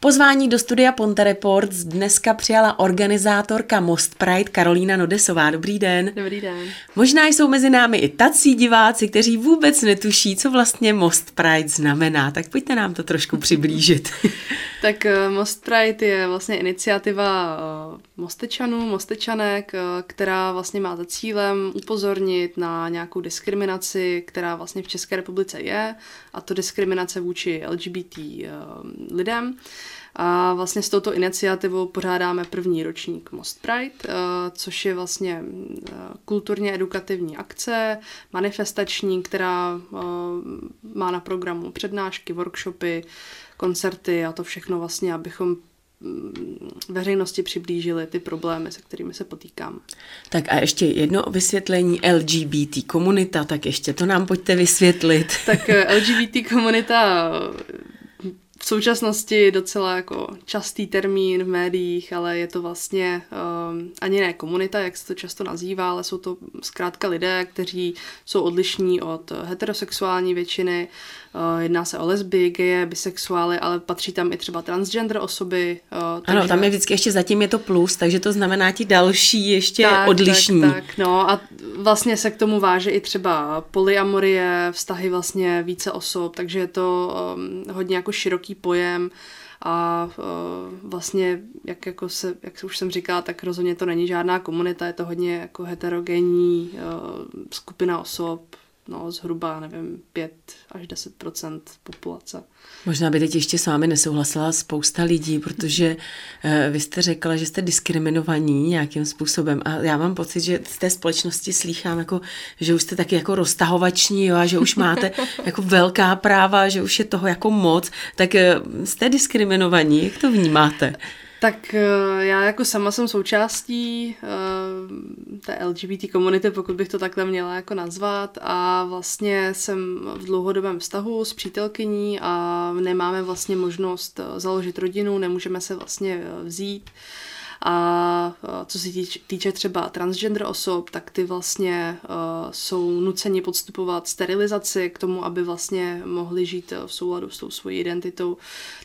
Pozvání do studia Ponte Reports dneska přijala organizátorka Most Pride Karolína Nodesová. Dobrý den. Dobrý den. Možná jsou mezi námi i tací diváci, kteří vůbec netuší, co vlastně Most Pride znamená. Tak pojďte nám to trošku přiblížit. tak eh, Most Pride je vlastně iniciativa eh, Mostečanů, Mostečanek, eh, která vlastně má za cílem upozornit na nějakou diskriminaci, která vlastně v České republice je, a to diskriminace vůči LGBT lidem. A vlastně s touto iniciativou pořádáme první ročník Most Pride, eh, což je vlastně eh, kulturně edukativní akce, manifestační, která eh, má na programu přednášky, workshopy, koncerty a to všechno vlastně, abychom mm, veřejnosti přiblížili ty problémy, se kterými se potýkám. Tak a ještě jedno vysvětlení LGBT komunita, tak ještě to nám pojďte vysvětlit. Tak LGBT komunita současnosti docela jako častý termín v médiích, ale je to vlastně um, ani ne komunita, jak se to často nazývá, ale jsou to zkrátka lidé, kteří jsou odlišní od heterosexuální většiny, Uh, jedná se o lesby, geje, bisexuály, ale patří tam i třeba transgender osoby. Uh, takže... Ano, tam je vždycky ještě zatím je to plus, takže to znamená ti další ještě tak, odlišní. Tak, tak, no a vlastně se k tomu váže i třeba polyamorie, vztahy vlastně více osob, takže je to um, hodně jako široký pojem a uh, vlastně, jak, jako se, jak už jsem říkala, tak rozhodně to není žádná komunita, je to hodně jako heterogenní uh, skupina osob, no, zhruba, nevím, 5 až 10% populace. Možná by teď ještě s vámi nesouhlasila spousta lidí, protože uh, vy jste řekla, že jste diskriminovaní nějakým způsobem a já mám pocit, že z té společnosti slýchám, jako, že už jste taky jako roztahovační jo, a že už máte jako velká práva, že už je toho jako moc, tak uh, jste diskriminovaní, jak to vnímáte? Tak eh, já jako sama jsem součástí uh, té LGBT komunity, pokud bych to takhle měla jako nazvat a vlastně jsem v dlouhodobém vztahu s přítelkyní a nemáme vlastně možnost eh, založit rodinu, nemůžeme se vlastně vzít a co se týče, týče třeba transgender osob, tak ty vlastně uh, jsou nuceni podstupovat sterilizaci k tomu, aby vlastně mohli žít v souladu s tou svojí identitou.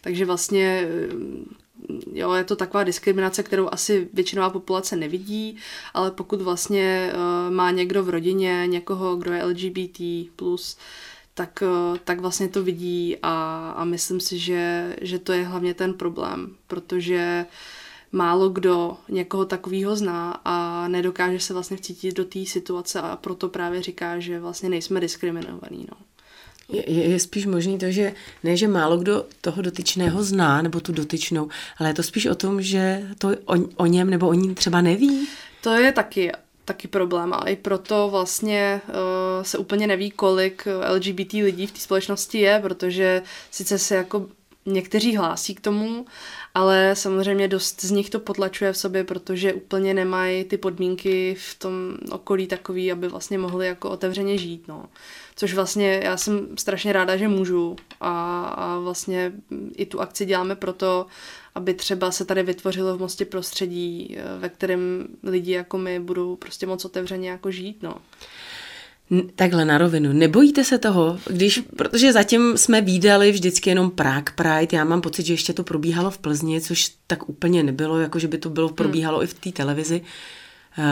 Takže vlastně jo, je to taková diskriminace, kterou asi většinová populace nevidí, ale pokud vlastně uh, má někdo v rodině někoho, kdo je LGBT+, tak, uh, tak vlastně to vidí a, a myslím si, že, že to je hlavně ten problém, protože málo kdo někoho takového zná a nedokáže se vlastně vcítit do té situace a proto právě říká, že vlastně nejsme diskriminovaní. No. Je, je spíš možný to, že ne, že málo kdo toho dotyčného zná, nebo tu dotyčnou, ale je to spíš o tom, že to o, o něm nebo o ní třeba neví? To je taky taky problém a i proto vlastně uh, se úplně neví, kolik LGBT lidí v té společnosti je, protože sice se jako někteří hlásí k tomu, ale samozřejmě dost z nich to potlačuje v sobě, protože úplně nemají ty podmínky v tom okolí takový, aby vlastně mohli jako otevřeně žít, no. Což vlastně já jsem strašně ráda, že můžu a, a vlastně i tu akci děláme proto, aby třeba se tady vytvořilo v Mostě prostředí, eh, ve kterém lidi jako my budou prostě moc otevřeně jako žít, no. Takhle na rovinu. Nebojíte se toho? Když, protože zatím jsme výdali vždycky jenom Prague Pride. Já mám pocit, že ještě to probíhalo v Plzni, což tak úplně nebylo, jako že by to bylo probíhalo hmm. i v té televizi. Uh,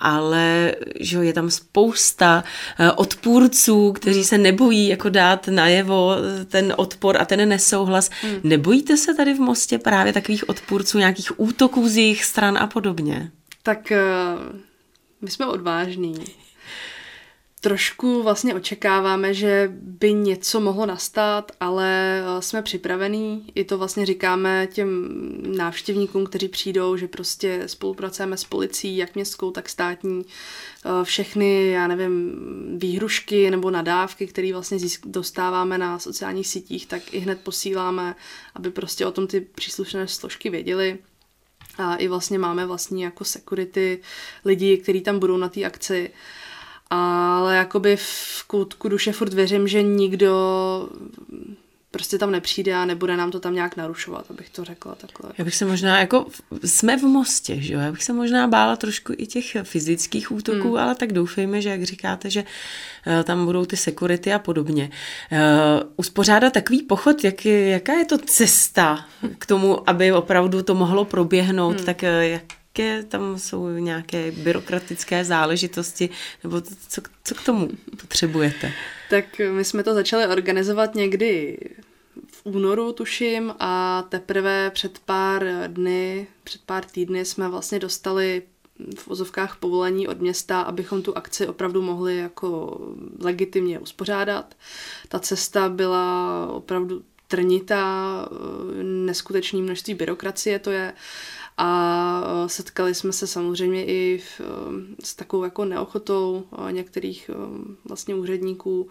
ale že je tam spousta uh, odpůrců, kteří se nebojí jako dát najevo ten odpor a ten nesouhlas. Hmm. Nebojíte se tady v Mostě právě takových odpůrců, nějakých útoků z jejich stran a podobně? Tak uh, my jsme odvážní trošku vlastně očekáváme, že by něco mohlo nastat, ale eh, jsme připravení. I to vlastně říkáme těm návštěvníkům, kteří přijdou, že prostě spolupracujeme s policií, jak městskou, tak státní. Eh, všechny, já nevím, výhrušky nebo nadávky, které vlastně dostáváme na sociálních sítích, tak i hned posíláme, aby prostě o tom ty příslušné složky věděli. A i vlastně máme vlastní jako security lidi, kteří tam budou na té akci. Uh, ale jakoby v koutku duše furt věřím, že nikdo prostě tam nepřijde a nebude nám to tam nějak narušovat, abych to řekla takhle. Já bych se možná, jako jsme v Mostě, že jo, já bych se možná bála trošku i těch fyzických útoků, hmm. ale tak doufejme, že jak říkáte, že uh, tam budou ty security a podobně. Uh, uspořádat takový pochod, jak, jaká je to cesta k tomu, aby opravdu to mohlo proběhnout, hmm. tak uh, jak jaké tam jsou nějaké byrokratické záležitosti, nebo co, co k tomu potřebujete? Tak my jsme to začali organizovat někdy v únoru, tuším, a teprve před pár dny, před pár týdny jsme vlastně dostali v ozovkách povolení od města, abychom tu akci opravdu mohli jako legitimně uspořádat. Ta cesta byla opravdu trnitá, neskutečné množství byrokracie to je a e, setkali jsme se samozřejmě i v, e, s takovou jako neochotou e, některých vlastně úředníků,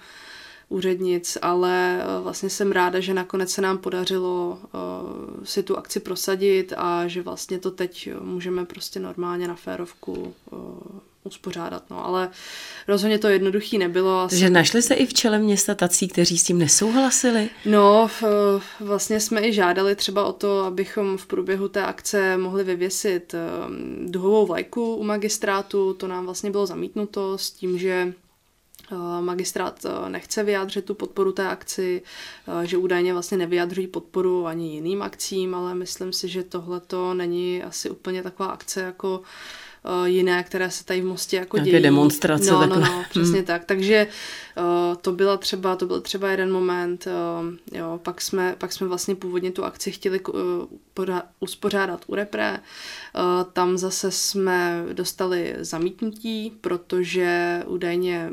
úřednic, ale vlastně jsem ráda, že nakonec se nám podařilo si tu akci prosadit a že vlastně to teď můžeme prostě normálně na férovku uspořádat, no, ale rozhodně to jednoduchý nebylo. Asi... Že našli se i v čele města tací, kteří s tím nesouhlasili? No, vlastně jsme i žádali třeba o to, abychom v průběhu té akce mohli vyvěsit ehm, duhovou vlajku u magistrátu, to nám vlastně bylo zamítnuto s tím, že eh, magistrát eh, nechce vyjádřit tu podporu té akci, eh, že údajně vlastně nevyjadřují podporu ani jiným akcím, ale myslím si, že tohle to není asi úplně taková akce jako uh, jiné, které se tady v Mostě jako Nějaké dějí. demonstrace. No, no, no, přesně hmm. tak. Takže uh, to byla třeba, to byl třeba jeden moment, uh, jo, pak jsme, pak jsme vlastně původně tu akci chtěli uh, poda, uspořádat u Repre, uh, tam zase jsme dostali zamítnutí, protože údajně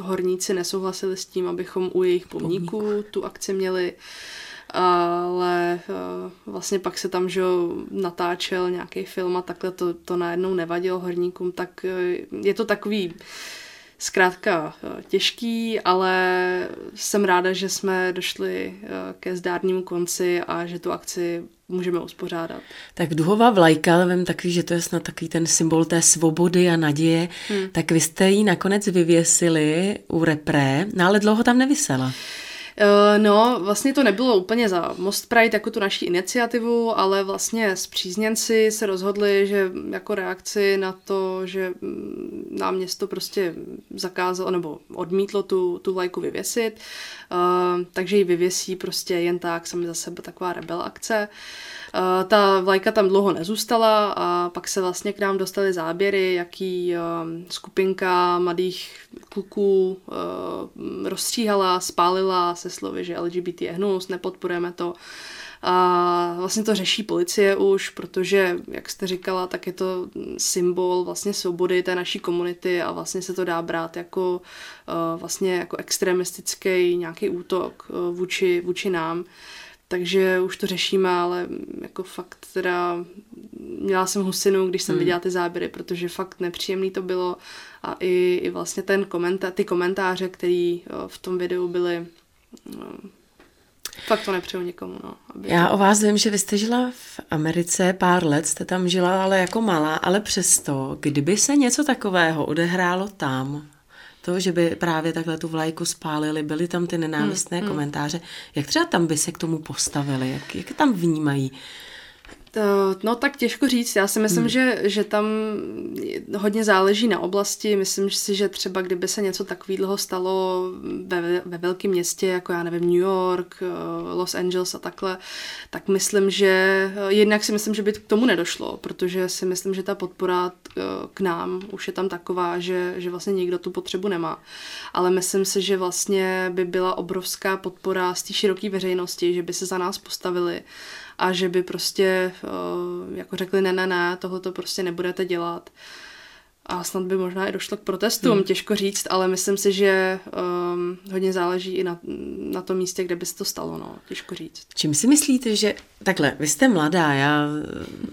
horníci nesouhlasili s tím, abychom u jejich pomníků tu akci měli. Uh, ale uh, vlastně pak se tam že natáčel nějaký film a takhle to, to najednou nevadilo horníkům, tak uh, je to takový zkrátka uh, těžký, ale jsem ráda, že jsme došli ke zdárnímu konci a že tu akci můžeme uspořádat. Tak duhová vlajka, ale vím taky, že to je snad takový ten symbol té svobody a naděje, hmm. tak vy jste ji nakonec vyvěsili u repre, no ale dlouho tam nevysela. Eh, no, vlastně to nebylo úplně za Most Pride jako tu naší iniciativu, ale vlastně zpřízněnci se rozhodli, že jako reakci na to, že mm, nám město prostě zakázalo nebo odmítlo tu, tu vlajku vyvěsit, uh, takže ji vyvěsí prostě jen tak, sami za sebe taková rebel akce. Uh, ta vlajka tam dlouho nezůstala a pak se vlastně k nám dostaly záběry, jaký uh, skupinka mladých kluků uh, rozstříhala, spálila se slovy, že LGBT je hnus, nepodporujeme to. A vlastně to řeší policie už, protože, jak jste říkala, tak je to symbol vlastně svobody té naší komunity a vlastně se to dá brát jako uh, vlastně jako extremistický nějaký útok vůči, vůči nám. Takže už to řešíme, ale jako fakt teda měla jsem husinu, když jsem hmm. viděla ty záběry, protože fakt nepříjemný to bylo a i, i vlastně ten komentá, ty komentáře, které v tom videu byly, no, fakt to nepřeju nikomu. No, aby... Já o vás vím, že vy jste žila v Americe pár let, jste tam žila ale jako malá, ale přesto, kdyby se něco takového odehrálo tam, to, že by právě takhle tu vlajku spálili, byly tam ty nenávistné hmm, hmm. komentáře, jak třeba tam by se k tomu postavili, jak, jak tam vnímají? No tak těžko říct. Já si myslím, hmm. že, že tam hodně záleží na oblasti. Myslím si, že třeba kdyby se něco takového stalo ve, ve velkém městě, jako já nevím, New York, eh, Los Angeles a takhle, tak myslím, že eh, jednak si myslím, že by k tomu nedošlo, protože si myslím, že ta podpora eh, k nám už je tam taková, že, že vlastně nikdo tu potřebu nemá. Ale myslím si, že vlastně by byla obrovská podpora z té široké veřejnosti, že by se za nás postavili a že by prostě uh, jako řekli ne, ne, ne, tohle to prostě nebudete dělat. A snad by možná i došlo k protestům, hmm. těžko říct, ale myslím si, že um, hodně záleží i na, na tom místě, kde by se to stalo, no, těžko říct. Čím si myslíte, že takhle, vy jste mladá, já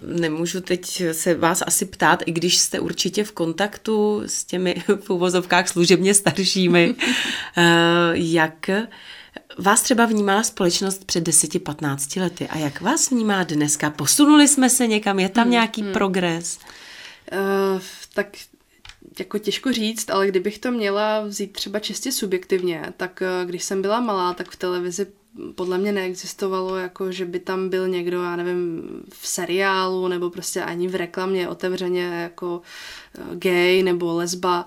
nemůžu teď se vás asi ptát, i když jste určitě v kontaktu s těmi v uvozovkách služebně staršími, uh, jak vás třeba vnímala společnost před 10-15 lety a jak vás vnímá dneska? Posunuli jsme se někam? Je tam hmm, nějaký hmm. progres? Uh, tak jako těžko říct, ale kdybych to měla vzít třeba čistě subjektivně, tak uh, když jsem byla malá, tak v televizi podle mě neexistovalo, jako že by tam byl někdo, já nevím, v seriálu nebo prostě ani v reklamě otevřeně jako eh, gay nebo lesba.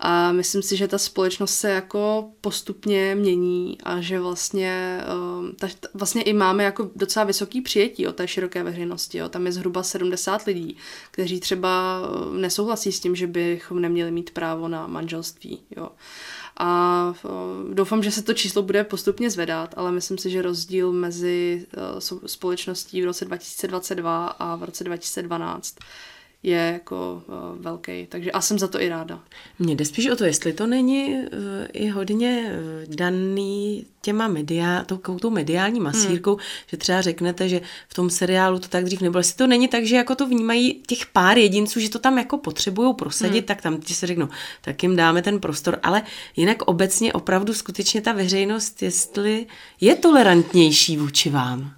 A myslím si, že ta společnost se jako postupně mění a že vlastně, eh, ta, vlastně i máme jako docela vysoký přijetí od té široké veřejnosti. Jo. Tam je zhruba 70 lidí, kteří třeba eh, nesouhlasí s tím, že bychom neměli mít právo na manželství. Jo a doufám, že se to číslo bude postupně zvedat, ale myslím si, že rozdíl mezi e, společností v roce 2022 a v roce 2012 je jako uh, velký. Takže a jsem za to i ráda. Mně jde spíš o to, jestli to není uh, i hodně uh, daný těma media, tou, tou mediální masírkou, hmm. že třeba řeknete, že v tom seriálu to tak dřív nebylo. Jestli to není tak, že jako to vnímají těch pár jedinců, že to tam jako potřebují prosadit, hmm. tak tam ti se řeknou, tak jim dáme ten prostor. Ale jinak obecně opravdu skutečně ta veřejnost, jestli je tolerantnější vůči vám.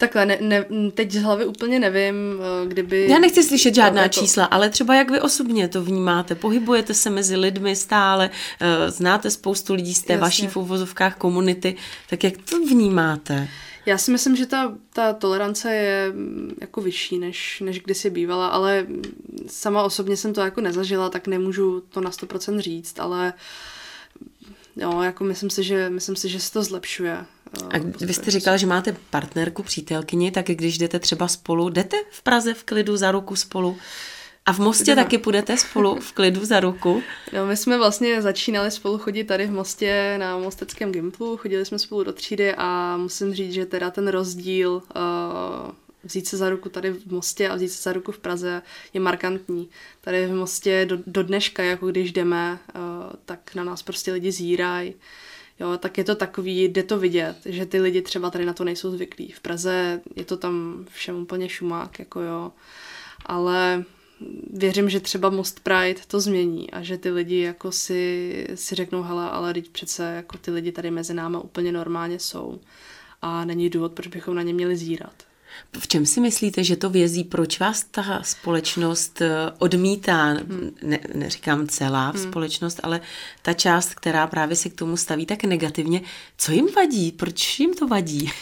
Takhle, ne, ne, teď z hlavy úplně nevím, eh, kdyby... Já nechci slyšet žádná jako... čísla, ale třeba jak vy osobně to vnímáte? Pohybujete se mezi lidmi stále, eh, znáte spoustu lidí z té Jasně. vaší v uvozovkách komunity, tak jak to vnímáte? Já si myslím, že ta, ta tolerance je mm, jako vyšší, než, než kdysi bývala, ale sama osobně jsem to jako nezažila, tak nemůžu to na 100% říct, ale jo, jako myslím si, že, myslím si, že se to zlepšuje. A vy jste říkala, že máte partnerku, přítelkyni, tak když jdete třeba spolu, jdete v Praze v klidu za ruku spolu? A v Mostě Jdeme. taky půjdete spolu v klidu za ruku? No, my jsme vlastně začínali spolu chodit tady v Mostě na Mosteckém Gimplu, chodili jsme spolu do třídy a musím říct, že teda ten rozdíl uh, vzít se za ruku tady v Mostě a vzít se za ruku v Praze je markantní. Tady v Mostě do, do dneška, jako když jdeme, uh, tak na nás prostě lidi zírají. Jo, tak je to takový, jde to vidět, že ty lidi třeba tady na to nejsou zvyklí. V Praze je to tam všem úplně šumák, jako jo. Ale věřím, že třeba Most Pride to změní a že ty lidi jako si, si řeknou, hele, ale teď přece jako ty lidi tady mezi náma úplně normálně jsou a není důvod, proč bychom na ně měli zírat. V čem si myslíte, že to vězí? Proč vás ta společnost eh, odmítá? Hmm. Ne, neříkám celá hmm. společnost, ale ta část, která právě se k tomu staví tak negativně. Co jim vadí? Proč jim to vadí?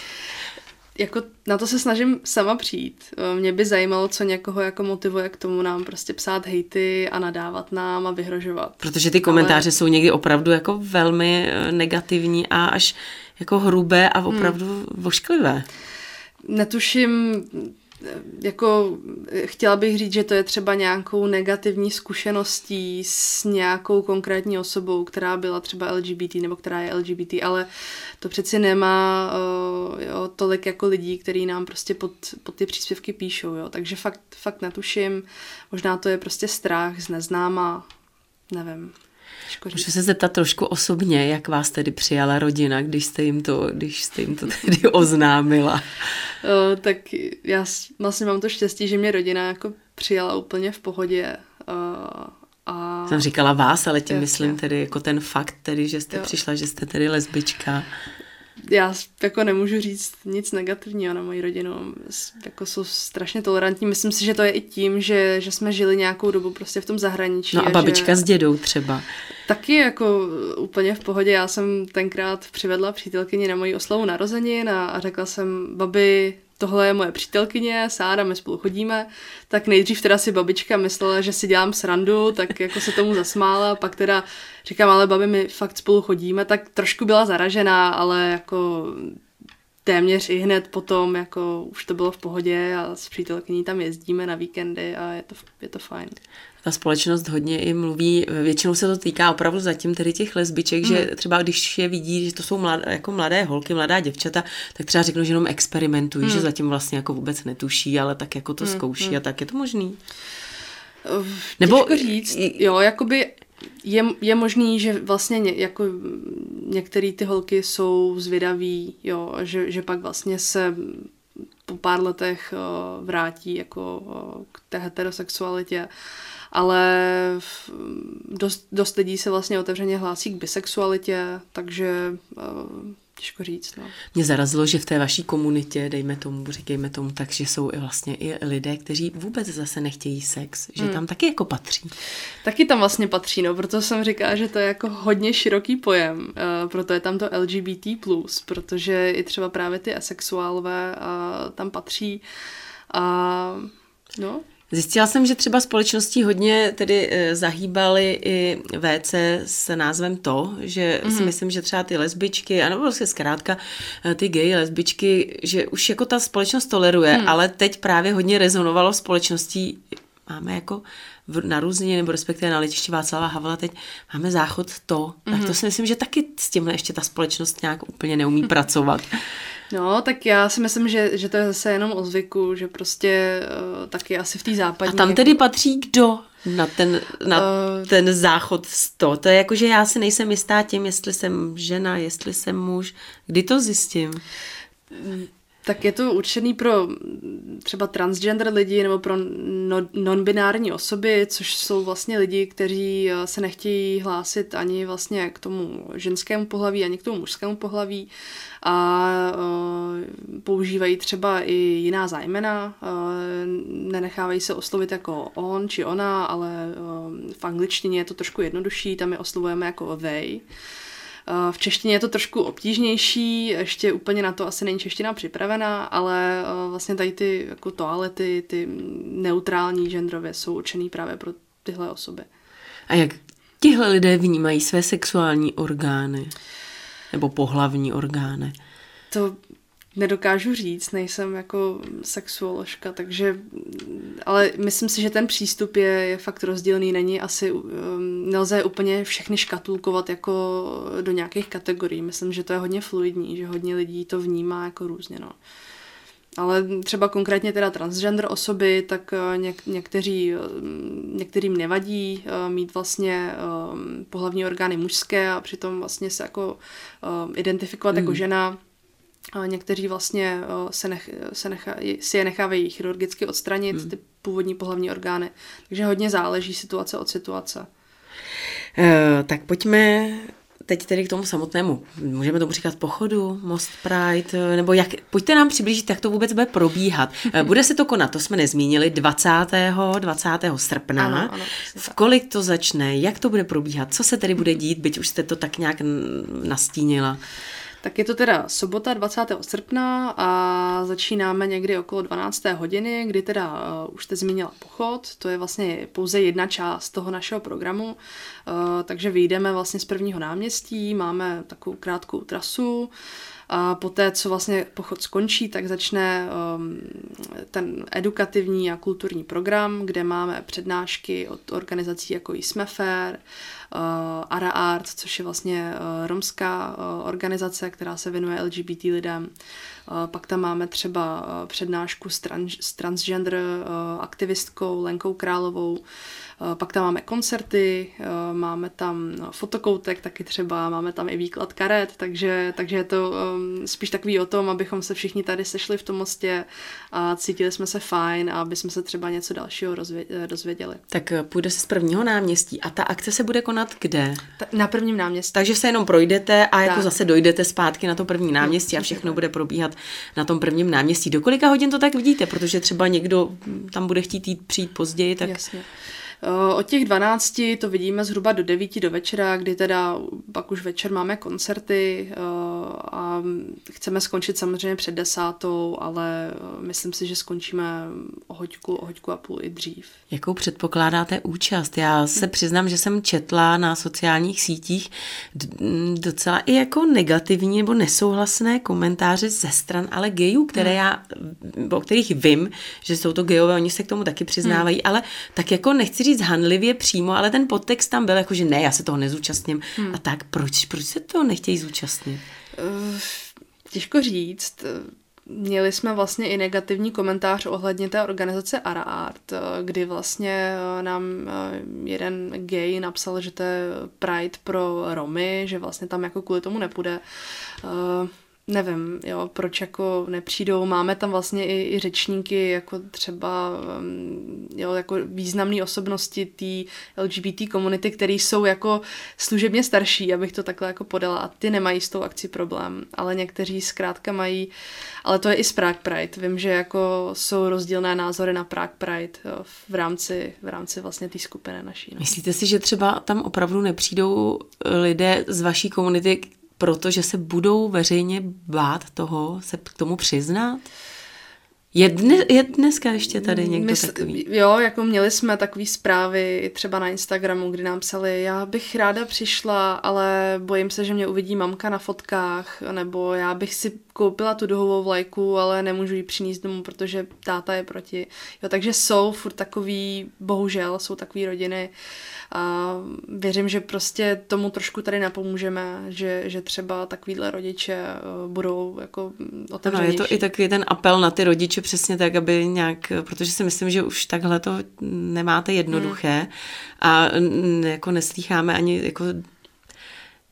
Jako na to se snažím sama přijít. Eh, mě by zajímalo, co někoho jako motivuje k tomu nám prostě psát hejty a nadávat nám a vyhrožovat. Protože ty komentáře Ale... jsou někdy opravdu jako velmi eh, negativní a až jako hrubé a opravdu hmm. vošklivé netuším, jako chtěla bych říct, že to je třeba nějakou negativní zkušeností s nějakou konkrétní osobou, která byla třeba LGBT nebo která je LGBT, ale to přeci nemá uh, jo, tolik jako lidí, kteří nám prostě pod, pod ty příspěvky píšou, jo. takže fakt, fakt netuším, možná to je prostě strach z neznáma, nevím. Můžu se zeptat trošku osobně, jak vás tedy přijala rodina, když jste jim to, když jste jim to tedy oznámila? uh, tak já vlastně mám to štěstí, že mě rodina jako přijala úplně v pohodě. Uh, a... Jsem říkala vás, ale tím Jasně. myslím tedy jako ten fakt, tedy, že jste jo. přišla, že jste tedy lesbička já jako nemůžu říct nic negativního na moji rodinu. Jako jsou strašně tolerantní. Myslím si, že to je i tím, že, že jsme žili nějakou dobu prostě v tom zahraničí. No a babička že... s dědou třeba. Taky jako úplně v pohodě. Já jsem tenkrát přivedla přítelkyni na moji oslavu narozenin a, a řekla jsem, babi, tohle je moje přítelkyně, Sára, my spolu chodíme, tak nejdřív teda si babička myslela, že si dělám srandu, tak jako se tomu zasmála, pak teda říkám, ale babi, my fakt spolu chodíme, tak trošku byla zaražená, ale jako téměř i hned potom, jako už to bylo v pohodě a s přítelkyní tam jezdíme na víkendy a je to, je to fajn ta společnost hodně i mluví, většinou se to týká opravdu zatím tedy těch lesbiček, mm. že třeba když je vidí, že to jsou mladé, jako mladé holky, mladá děvčata, tak třeba řeknou, že jenom experimentují, mm. že zatím vlastně jako vůbec netuší, ale tak jako to mm. zkouší mm. a tak je to možný. Nebo říct, jo, jakoby je, je možný, že vlastně ně, jako některé ty holky jsou zvědaví, jo, že, že pak vlastně se po pár letech uh, vrátí jako uh, k té heterosexualitě. Ale dost, dost lidí se vlastně otevřeně hlásí k bisexualitě, takže uh, Těžko říct, no. Mě zarazilo, že v té vaší komunitě, dejme tomu, říkejme tomu tak, že jsou i vlastně i lidé, kteří vůbec zase nechtějí sex, že hmm. tam taky jako patří. Taky tam vlastně patří, no, proto jsem říká, že to je jako hodně široký pojem, uh, proto je tam to LGBT+, protože i třeba právě ty asexuálové uh, tam patří a no, Zjistila jsem, že třeba společností hodně tedy e, zahýbaly i WC s názvem to, že mm-hmm. si mhm. myslím, že třeba ty lesbičky, anebo vlastně zkrátka e, ty gay lesbičky, že už jako ta společnost toleruje, mm. ale teď právě hodně rezonovalo společností, máme jako na různě, nebo respektive na letišti Václava Havla teď máme záchod to, mm-hmm. tak to mhm. si myslím, že taky s tímhle ještě ta společnost nějak úplně neumí pracovat. No, tak já si myslím, že, že to je zase jenom o zvyku, že prostě uh, taky asi v té západní... A tam tedy jako... patří kdo na ten, na uh, ten záchod 100? To je jako, že já si nejsem jistá tím, jestli jsem žena, jestli jsem muž. Kdy to zjistím? Tak je to určený pro třeba transgender lidi nebo pro no, non-binární osoby, což jsou vlastně lidi, kteří eh, se nechtějí hlásit ani vlastně k tomu ženskému pohlaví, ani k tomu mužskému pohlaví a uh, používají třeba i jiná zájmena, uh, nenechávají se oslovit jako on či ona, ale v angličtině je to trošku jednodušší, tam je oslovujeme jako they. V češtině je to trošku obtížnější, ještě úplně na to asi není čeština připravená, ale vlastně tady ty jako toalety, ty neutrální genderově jsou určený právě pro tyhle osoby. A jak tihle lidé vnímají své sexuální orgány? Nebo pohlavní orgány? To nedokážu říct, nejsem jako sexuoložka, takže, ale myslím si, že ten přístup je, je fakt rozdílný, není asi, um, nelze úplně všechny škatulkovat jako do nějakých kategorií, myslím, že to je hodně fluidní, že hodně lidí to vnímá jako různě, no. Ale třeba konkrétně teda transgender osoby, tak eh, něk, někteří, eh, některým nevadí eh, mít vlastně pohlavní orgány mužské a přitom vlastně se jako identifikovat jako hmm. jako žena. Někteří vlastně se, nech, se nechá, si je nechávají chirurgicky odstranit, hmm. ty původní pohlavní orgány. Takže hodně záleží situace od situace. Uh, tak pojďme teď tedy k tomu samotnému, můžeme tomu říkat pochodu, Most Pride, nebo jak, pojďte nám přiblížit, jak to vůbec bude probíhat. Bude se to konat, to jsme nezmínili, 20. 20. srpna. Ano, ano, v kolik to začne, jak to bude probíhat, co se tedy bude dít, byť už jste to tak nějak nastínila. Tak je to teda sobota 20. srpna a začínáme někdy okolo 12. hodiny, kdy teda uh, už jste zmínila pochod, to je vlastně pouze jedna část toho našeho programu, uh, takže vyjdeme vlastně z prvního náměstí, máme takovou krátkou trasu, a poté, co vlastně pochod skončí, tak začne um, ten edukativní a kulturní program, kde máme přednášky od organizací jako Jsme Fair, uh, Ara Art, což je vlastně uh, romská uh, organizace, která se věnuje LGBT lidem. Uh, pak tam máme třeba uh, přednášku s, trans- s transgender uh, aktivistkou Lenkou Královou, Eh, pak tam máme koncerty, eh, máme tam fotokoutek taky třeba, máme tam i výklad karet, takže, takže je to spíš takový o tom, abychom se všichni tady sešli v tom mostě a cítili jsme se fajn a aby jsme se třeba něco dalšího dozvěděli. Tak půjde se z prvního náměstí a ta akce se bude konat kde? Na prvním náměstí. Takže se jenom projdete a jako tak. zase dojdete zpátky na to první náměstí a všechno bude probíhat na tom prvním náměstí. Do kolika hodin to tak vidíte? Protože třeba někdo tam bude chtít jít přijít později, tak... Jasně. Eh, od těch 12 to vidíme zhruba do 9 do večera, kdy teda pak už večer máme koncerty eh, a chceme skončit samozřejmě před desátou, ale eh, myslím si, že skončíme o hoďku, o hoďku a půl i dřív. Jakou předpokládáte účast? Já se přiznám, že jsem četla na sociálních sítích docela i jako negativní nebo nesouhlasné komentáře ze stran ale gejů, které hmm. já, o kterých vím, že jsou to gejové, oni se k tomu taky přiznávají, hmm. ale tak jako nechci říct hanlivě přímo, ale ten podtext tam byl jako, že ne, já se toho nezúčastním. Hmm. A tak proč, proč se to nechtějí zúčastnit? Uh, těžko říct. Měli jsme vlastně i negativní komentář ohledně té organizace Ara Art, kdy vlastně nám jeden gay napsal, že to je Pride pro Romy, že vlastně tam jako kvůli tomu nepůjde. Nevím, jo, proč jako nepřijdou. Máme tam vlastně i, i řečníky, jako třeba um, jo, jako významné osobnosti té LGBT komunity, které jsou jako služebně starší, abych to takhle jako podala a ty nemají s tou akcí problém, ale někteří zkrátka mají, ale to je i z Prague Pride. Vím, že jako jsou rozdílné názory na Prague Pride jo, v rámci, v rámci vlastně té skupiny naší. No. Myslíte si, že třeba tam opravdu nepřijdou lidé z vaší komunity, protože se budou veřejně bát toho se k tomu přiznat? Je, dne, je dneska ještě tady někdo Mysl, takový? Jo, jako měli jsme takové zprávy třeba na Instagramu, kdy nám psali, já bych ráda přišla, ale bojím se, že mě uvidí mamka na fotkách, nebo já bych si koupila tu duhovou vlajku, ale nemůžu ji přinést domů, protože táta je proti. Jo, takže jsou furt takový, bohužel, jsou takové rodiny, a věřím, že prostě tomu trošku tady napomůžeme, že, že třeba takovýhle rodiče eh, budou jako otevřenější. No, je to i takový ten apel na ty rodiče přesně tak, aby nějak, protože si myslím, že už takhle to nemáte jednoduché hmm. a jako neslýcháme ani jako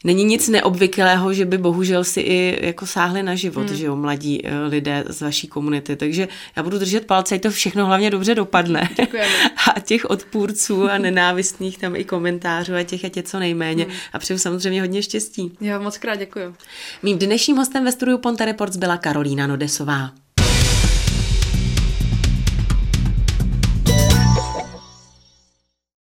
není nic neobvyklého, že by bohužel si i jako sáhli na život, hmm. že jo, mladí eh, lidé z vaší komunity. Takže já budu držet palce, ať to všechno hlavně dobře dopadne. Děkujeme. A těch odpůrců a nenávistných tam i komentářů a těch ať je co nejméně. Hmm. A přeju samozřejmě hodně štěstí. Já moc krát děkuji. Mým dnešním hostem ve studiu Ponte Reports byla Karolína Nodesová.